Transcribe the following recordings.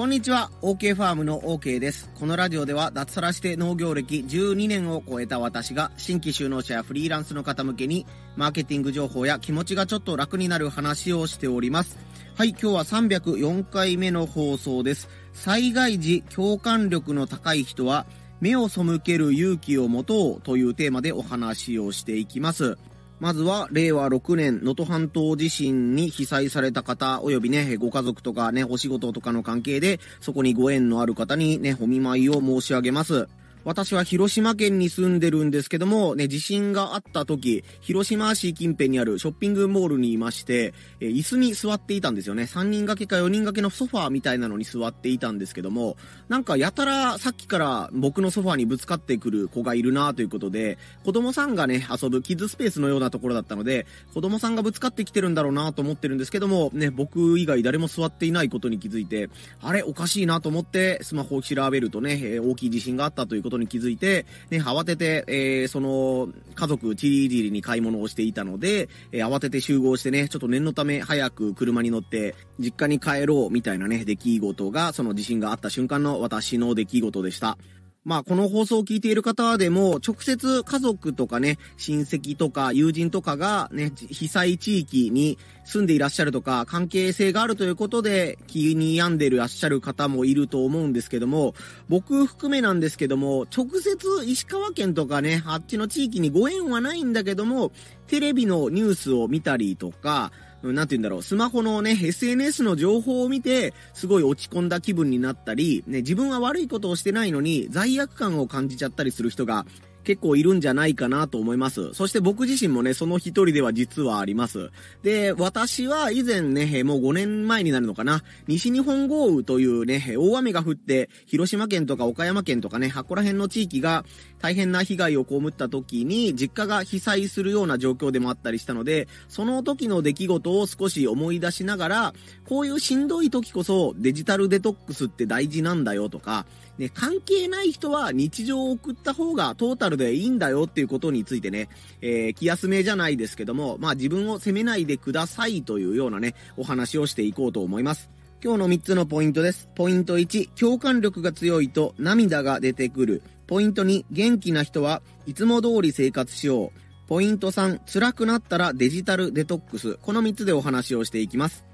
こんにちは、OK ファームの OK です。このラジオでは脱サラして農業歴12年を超えた私が新規就農者やフリーランスの方向けにマーケティング情報や気持ちがちょっと楽になる話をしております。はい、今日は304回目の放送です。災害時共感力の高い人は目を背ける勇気を持とうというテーマでお話をしていきます。まずは、令和6年、能登半島地震に被災された方、及びね、ご家族とかね、お仕事とかの関係で、そこにご縁のある方にね、お見舞いを申し上げます。私は広島県に住んでるんですけども、ね、地震があった時、広島市近辺にあるショッピングモールにいまして、え椅子に座っていたんですよね。3人掛けか4人掛けのソファーみたいなのに座っていたんですけども、なんかやたらさっきから僕のソファーにぶつかってくる子がいるなということで、子供さんがね、遊ぶキッズスペースのようなところだったので、子供さんがぶつかってきてるんだろうなと思ってるんですけども、ね、僕以外誰も座っていないことに気づいて、あれおかしいなと思ってスマホを調べるとね、え大きい地震があったということことに気づいて、ね、慌てて、えー、その、家族、チリリリに買い物をしていたので、えー、慌てて集合してね、ちょっと念のため早く車に乗って、実家に帰ろう、みたいなね、出来事が、その地震があった瞬間の私の出来事でした。まあ、この放送を聞いている方でも、直接家族とかね、親戚とか友人とかがね、被災地域に住んでいらっしゃるとか、関係性があるということで、気に病んでいらっしゃる方もいると思うんですけども、僕含めなんですけども、直接石川県とかね、あっちの地域にご縁はないんだけども、テレビのニュースを見たりとか、なんて言うんだろう、スマホのね、SNS の情報を見て、すごい落ち込んだ気分になったり、ね、自分は悪いことをしてないのに、罪悪感を感じちゃったりする人が結構いるんじゃないかなと思います。そして僕自身もね、その一人では実はあります。で、私は以前ね、もう5年前になるのかな、西日本豪雨というね、大雨が降って、広島県とか岡山県とかね、ここら辺の地域が大変な被害を被った時に、実家が被災するような状況でもあったりしたので、その時の出来事を少し思い出しながら、こういうしんどい時こそデジタルデトックスって大事なんだよとか、ね、関係ない人は日常を送った方がトータルでいいんだよっていうことについてね、えー、気休めじゃないですけども、まあ自分を責めないでくださいというようなね、お話をしていこうと思います。今日の3つのポイントです。ポイント1、共感力が強いと涙が出てくる。ポイント2、元気な人はいつも通り生活しよう。ポイント3、辛くなったらデジタルデトックス。この3つでお話をしていきます。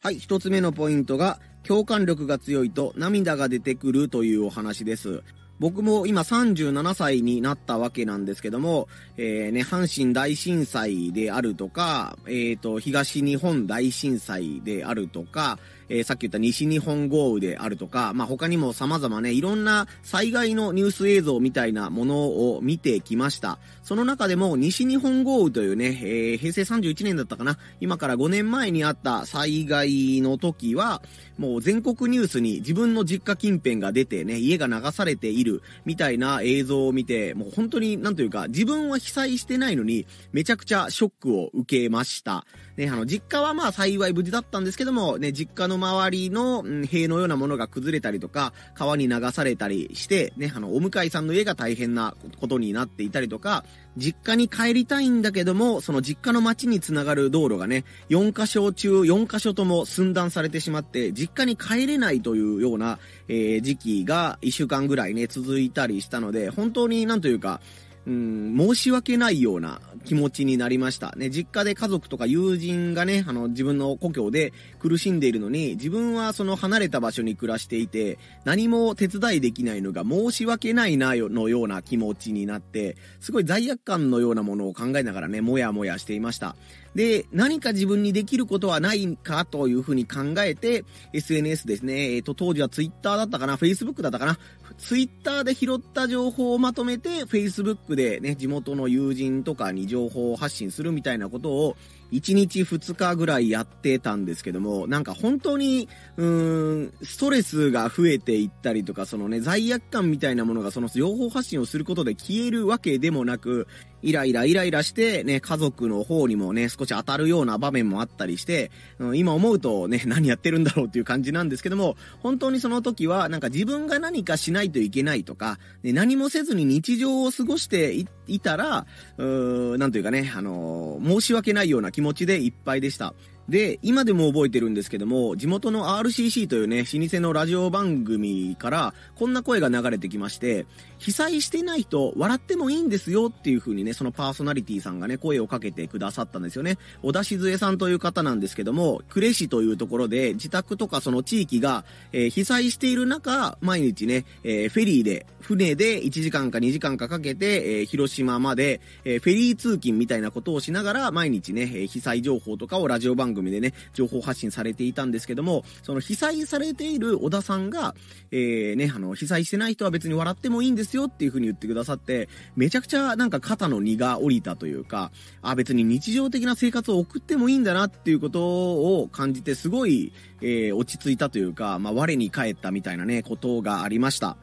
はい、1つ目のポイントが、共感力が強いと涙が出てくるというお話です。僕も今37歳になったわけなんですけども、えー、ね、阪神大震災であるとか、えっ、ー、と、東日本大震災であるとか、えー、さっき言った西日本豪雨であるとか、まあ、他にも様々ね、いろんな災害のニュース映像みたいなものを見てきました。その中でも西日本豪雨というね、えー、平成31年だったかな、今から5年前にあった災害の時は、もう全国ニュースに自分の実家近辺が出てね、家が流されているみたいな映像を見て、もう本当になんというか、自分は被災してないのに、めちゃくちゃショックを受けました。ね、あの、実家はまあ幸い無事だったんですけども、ね、実家の周りの、うん、塀のようなものが崩れたりとか、川に流されたりして、ね、あの、お向かいさんの家が大変なことになっていたりとか、実家に帰りたいんだけども、その実家の町につながる道路がね、4箇所中4箇所とも寸断されてしまって、実家に帰れないというような、えー、時期が1週間ぐらいね、続いたりしたので、本当になんというか、うん、申し訳ないような気持ちになりました。ね、実家で家族とか友人がね、あの、自分の故郷で苦しんでいるのに、自分はその離れた場所に暮らしていて、何も手伝いできないのが申し訳ないな、のような気持ちになって、すごい罪悪感のようなものを考えながらね、もやもやしていました。で、何か自分にできることはないかというふうに考えて、SNS ですね、えっ、ー、と、当時はツイッターだったかな、Facebook だったかな、ツイッターで拾った情報をまとめて、Facebook でね、地元の友人とかに情報を発信するみたいなことを、1日2日ぐらいやってたんですけども、なんか本当に、うーん、ストレスが増えていったりとか、そのね、罪悪感みたいなものがその情報発信をすることで消えるわけでもなく、イライライライラして、ね、家族の方にもね、少し当たるような場面もあったりして、うん、今思うとね、何やってるんだろうっていう感じなんですけども、本当にその時は、なんか自分が何かしないといけないとか、ね、何もせずに日常を過ごしていたら、うーんなんというかね、あのー、申し訳ないような気気持ちでいっぱいでした。で、今でも覚えてるんですけども、地元の RCC というね、老舗のラジオ番組から、こんな声が流れてきまして、被災してない人、笑ってもいいんですよっていう風にね、そのパーソナリティさんがね、声をかけてくださったんですよね。小田静江さんという方なんですけども、呉市というところで、自宅とかその地域が、えー、被災している中、毎日ね、えー、フェリーで、船で1時間か2時間かかけて、えー、広島まで、えフェリー通勤みたいなことをしながら、毎日ね、被災情報とかをラジオ番組組でね、情報発信されていたんですけども、その被災されている小田さんが、えー、ね、あの、被災してない人は別に笑ってもいいんですよっていう風に言ってくださって、めちゃくちゃなんか肩の荷が下りたというか、あ、別に日常的な生活を送ってもいいんだなっていうことを感じて、すごい、えー、落ち着いたというか、まあ、我に返ったみたいなね、ことがありました。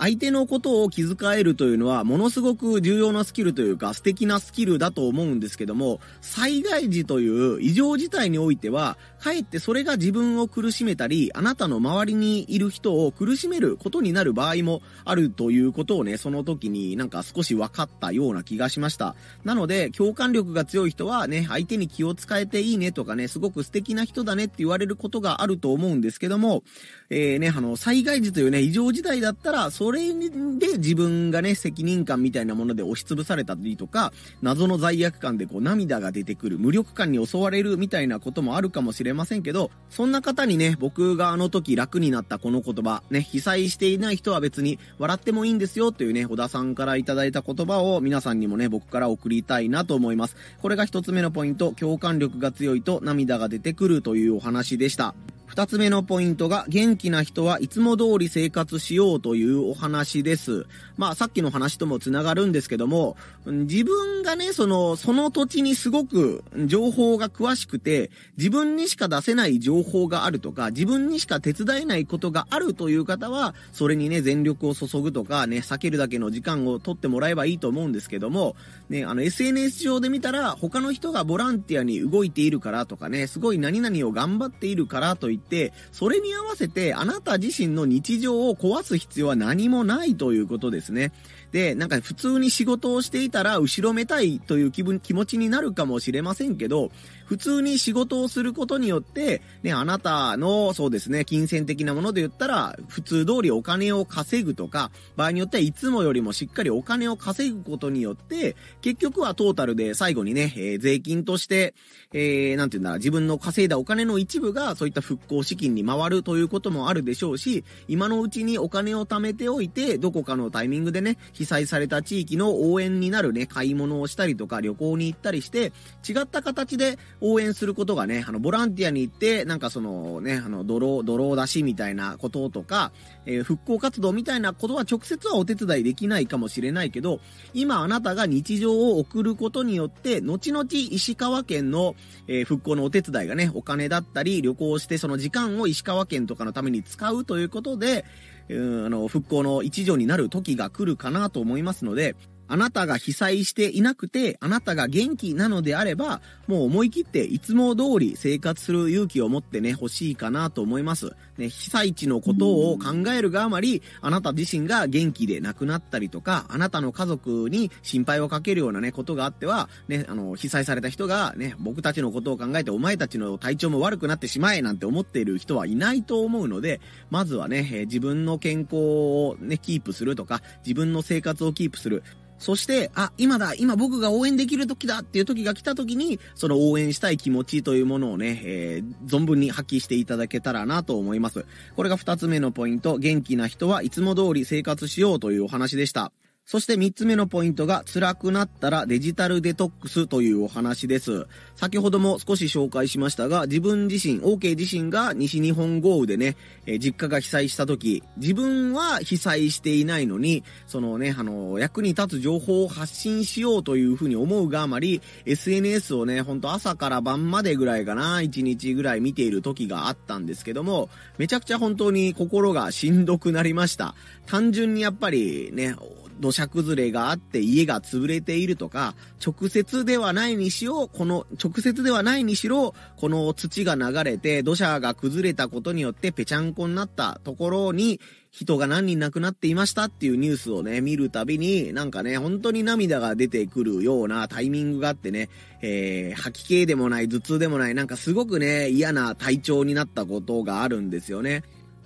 相手のことを気遣えるというのはものすごく重要なスキルというか素敵なスキルだと思うんですけども、災害時という異常事態においては、かえってそれが自分を苦しめたり、あなたの周りにいる人を苦しめることになる場合もあるということをね、その時になんか少し分かったような気がしました。なので、共感力が強い人はね、相手に気を使えていいねとかね、すごく素敵な人だねって言われることがあると思うんですけども、えー、ね、あの、災害時というね、異常事態だったら、そそれで自分がね、責任感みたいなもので押しつぶされたりとか、謎の罪悪感でこう涙が出てくる、無力感に襲われるみたいなこともあるかもしれませんけど、そんな方にね、僕があの時楽になったこの言葉、ね、被災していない人は別に笑ってもいいんですよというね、小田さんからいただいた言葉を皆さんにもね、僕から送りたいなと思います。これが一つ目のポイント、共感力が強いと涙が出てくるというお話でした。二つ目のポイントが、元気な人はいつも通り生活しようというお話です。まあ、さっきの話ともつながるんですけども、自分がね、その、その土地にすごく情報が詳しくて、自分にしか出せない情報があるとか、自分にしか手伝えないことがあるという方は、それにね、全力を注ぐとか、ね、避けるだけの時間を取ってもらえばいいと思うんですけども、ね、あの、SNS 上で見たら、他の人がボランティアに動いているからとかね、すごい何々を頑張っているからといって、それに合わせてあなた自身の日常を壊す必要は何もないということですね。で、なんか普通に仕事をしていたら後ろめたいという気分、気持ちになるかもしれませんけど、普通に仕事をすることによって、ね、あなたの、そうですね、金銭的なもので言ったら、普通通りお金を稼ぐとか、場合によってはいつもよりもしっかりお金を稼ぐことによって、結局はトータルで最後にね、えー、税金として、えー、なんていうんだ、自分の稼いだお金の一部がそういった復興資金に回るということもあるでしょうし、今のうちにお金を貯めておいて、どこかのタイミングでね、被災された地域の応援になるね、買い物をしたりとか旅行に行ったりして、違った形で応援することがね、あの、ボランティアに行って、なんかそのね、あの、泥、泥出しみたいなこととか、えー、復興活動みたいなことは直接はお手伝いできないかもしれないけど、今あなたが日常を送ることによって、後々石川県の、えー、復興のお手伝いがね、お金だったり、旅行してその時間を石川県とかのために使うということで、うん、あの、復興の一助になる時が来るかなと思いますので、あなたが被災していなくて、あなたが元気なのであれば、もう思い切っていつも通り生活する勇気を持ってね、欲しいかなと思います。ね、被災地のことを考えるがあまり、あなた自身が元気で亡くなったりとか、あなたの家族に心配をかけるようなね、ことがあっては、ね、あの、被災された人がね、僕たちのことを考えてお前たちの体調も悪くなってしまえなんて思っている人はいないと思うので、まずはね、え自分の健康をね、キープするとか、自分の生活をキープする。そして、あ、今だ、今僕が応援できる時だっていう時が来た時に、その応援したい気持ちというものをね、えー、存分に発揮していただけたらなと思います。これが二つ目のポイント、元気な人はいつも通り生活しようというお話でした。そして3つ目のポイントが辛くなったらデジタルデトックスというお話です。先ほども少し紹介しましたが、自分自身、OK 自身が西日本豪雨でね、えー、実家が被災した時、自分は被災していないのに、そのね、あの、役に立つ情報を発信しようというふうに思うがあまり、SNS をね、ほんと朝から晩までぐらいかな、1日ぐらい見ている時があったんですけども、めちゃくちゃ本当に心がしんどくなりました。単純にやっぱりね、土砂崩れがあって家が潰れているとか、直接ではないにしろ、この、直接ではないにしろ、この土が流れて土砂が崩れたことによってぺちゃんこになったところに、人が何人亡くなっていましたっていうニュースをね、見るたびに、なんかね、本当に涙が出てくるようなタイミングがあってね、えー、吐き気でもない、頭痛でもない、なんかすごくね、嫌な体調になったことがあるんですよね。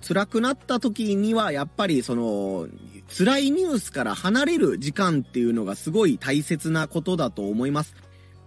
辛くなった時には、やっぱりその、辛いニュースから離れる時間っていうのがすごい大切なことだと思います。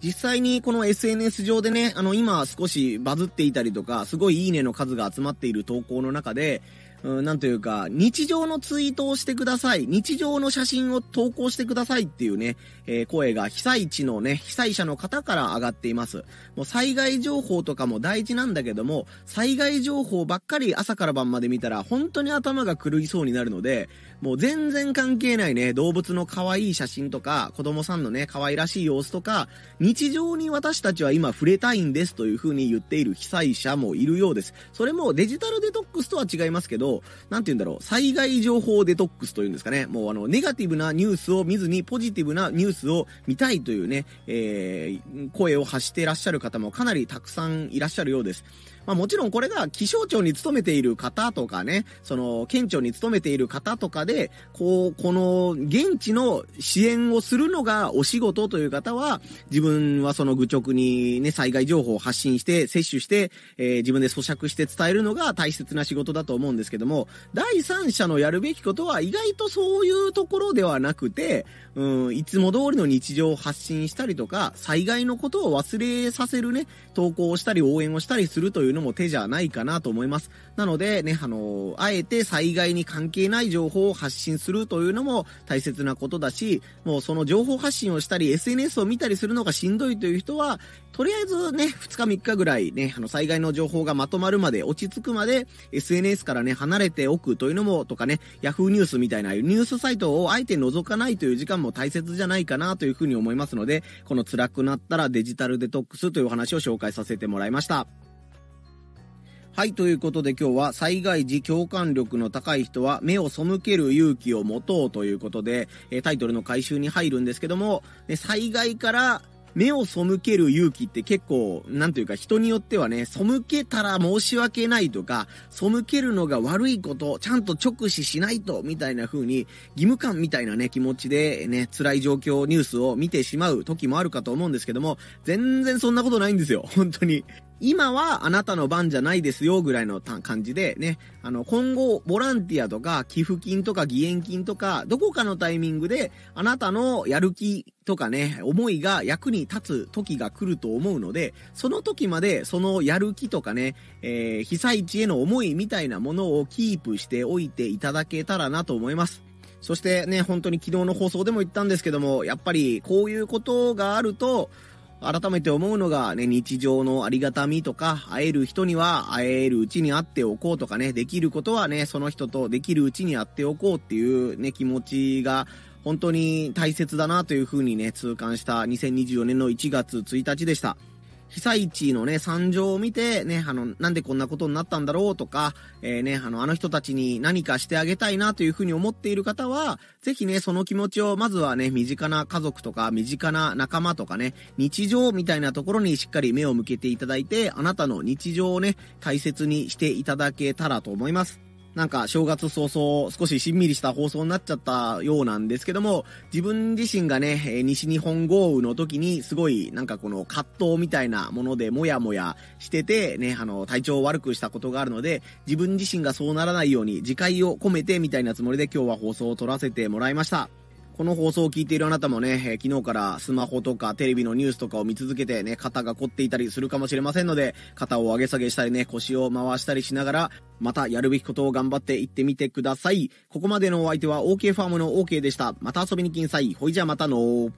実際にこの SNS 上でね、あの今少しバズっていたりとか、すごいいいねの数が集まっている投稿の中で、うん、なんというか、日常のツイートをしてください。日常の写真を投稿してくださいっていうね、えー、声が被災地のね、被災者の方から上がっています。もう災害情報とかも大事なんだけども、災害情報ばっかり朝から晩まで見たら本当に頭が狂いそうになるので、もう全然関係ないね、動物の可愛い写真とか、子供さんのね、可愛らしい様子とか、日常に私たちは今触れたいんですという風に言っている被災者もいるようです。それもデジタルデトックスとは違いますけど、なんて言うんだろう、災害情報デトックスというんですかね、もうあの、ネガティブなニュースを見ずにポジティブなニュースを見たいというね、えー、声を発していらっしゃる方もかなりたくさんいらっしゃるようです。まあもちろんこれが気象庁に勤めている方とかね、その県庁に勤めている方とかで、こう、この現地の支援をするのがお仕事という方は、自分はその愚直にね、災害情報を発信して、摂取して、えー、自分で咀嚼して伝えるのが大切な仕事だと思うんですけども、第三者のやるべきことは意外とそういうところではなくて、うん、いつも通りの日常を発信したりとか、災害のことを忘れさせるね、投稿をしたり応援をしたりするというののも手じゃないかなと思います。なのでね、あの、あえて災害に関係ない情報を発信するというのも大切なことだし、もうその情報発信をしたり、SNS を見たりするのがしんどいという人は、とりあえずね、2日3日ぐらいね、あの、災害の情報がまとまるまで、落ち着くまで、SNS からね、離れておくというのも、とかね、Yahoo ニュースみたいなニュースサイトをあえて覗かないという時間も大切じゃないかなというふうに思いますので、この辛くなったらデジタルデトックスというお話を紹介させてもらいました。はい、ということで今日は災害時共感力の高い人は目を背ける勇気を持とうということで、えタイトルの回収に入るんですけども、災害から目を背ける勇気って結構、なんというか人によってはね、背けたら申し訳ないとか、背けるのが悪いこと、ちゃんと直視しないと、みたいな風に、義務感みたいなね、気持ちでね、辛い状況、ニュースを見てしまう時もあるかと思うんですけども、全然そんなことないんですよ。本当に。今はあなたの番じゃないですよぐらいの感じでね、あの、今後、ボランティアとか寄付金とか義援金とか、どこかのタイミングであなたのやる気とかね、思いが役に立つ時が来ると思うので、その時までそのやる気とかね、えー、被災地への思いみたいなものをキープしておいていただけたらなと思います。そしてね、本当に昨日の放送でも言ったんですけども、やっぱりこういうことがあると、改めて思うのがね、日常のありがたみとか、会える人には会えるうちに会っておこうとかね、できることはね、その人とできるうちに会っておこうっていうね、気持ちが本当に大切だなというふうにね、痛感した2024年の1月1日でした。被災地のね、惨状を見て、ね、あの、なんでこんなことになったんだろうとか、えー、ね、あの、あの人たちに何かしてあげたいなというふうに思っている方は、ぜひね、その気持ちを、まずはね、身近な家族とか、身近な仲間とかね、日常みたいなところにしっかり目を向けていただいて、あなたの日常をね、大切にしていただけたらと思います。なんか正月早々少ししんみりした放送になっちゃったようなんですけども、自分自身がね、西日本豪雨の時にすごいなんかこの葛藤みたいなものでもやもやしてて、ね、あの、体調を悪くしたことがあるので、自分自身がそうならないように自戒を込めてみたいなつもりで今日は放送を撮らせてもらいました。この放送を聞いているあなたもね、えー、昨日からスマホとかテレビのニュースとかを見続けてね、肩が凝っていたりするかもしれませんので、肩を上げ下げしたりね、腰を回したりしながら、またやるべきことを頑張っていってみてください。ここまでのお相手は OK ファームの OK でした。また遊びに来んさい。ほいじゃまたの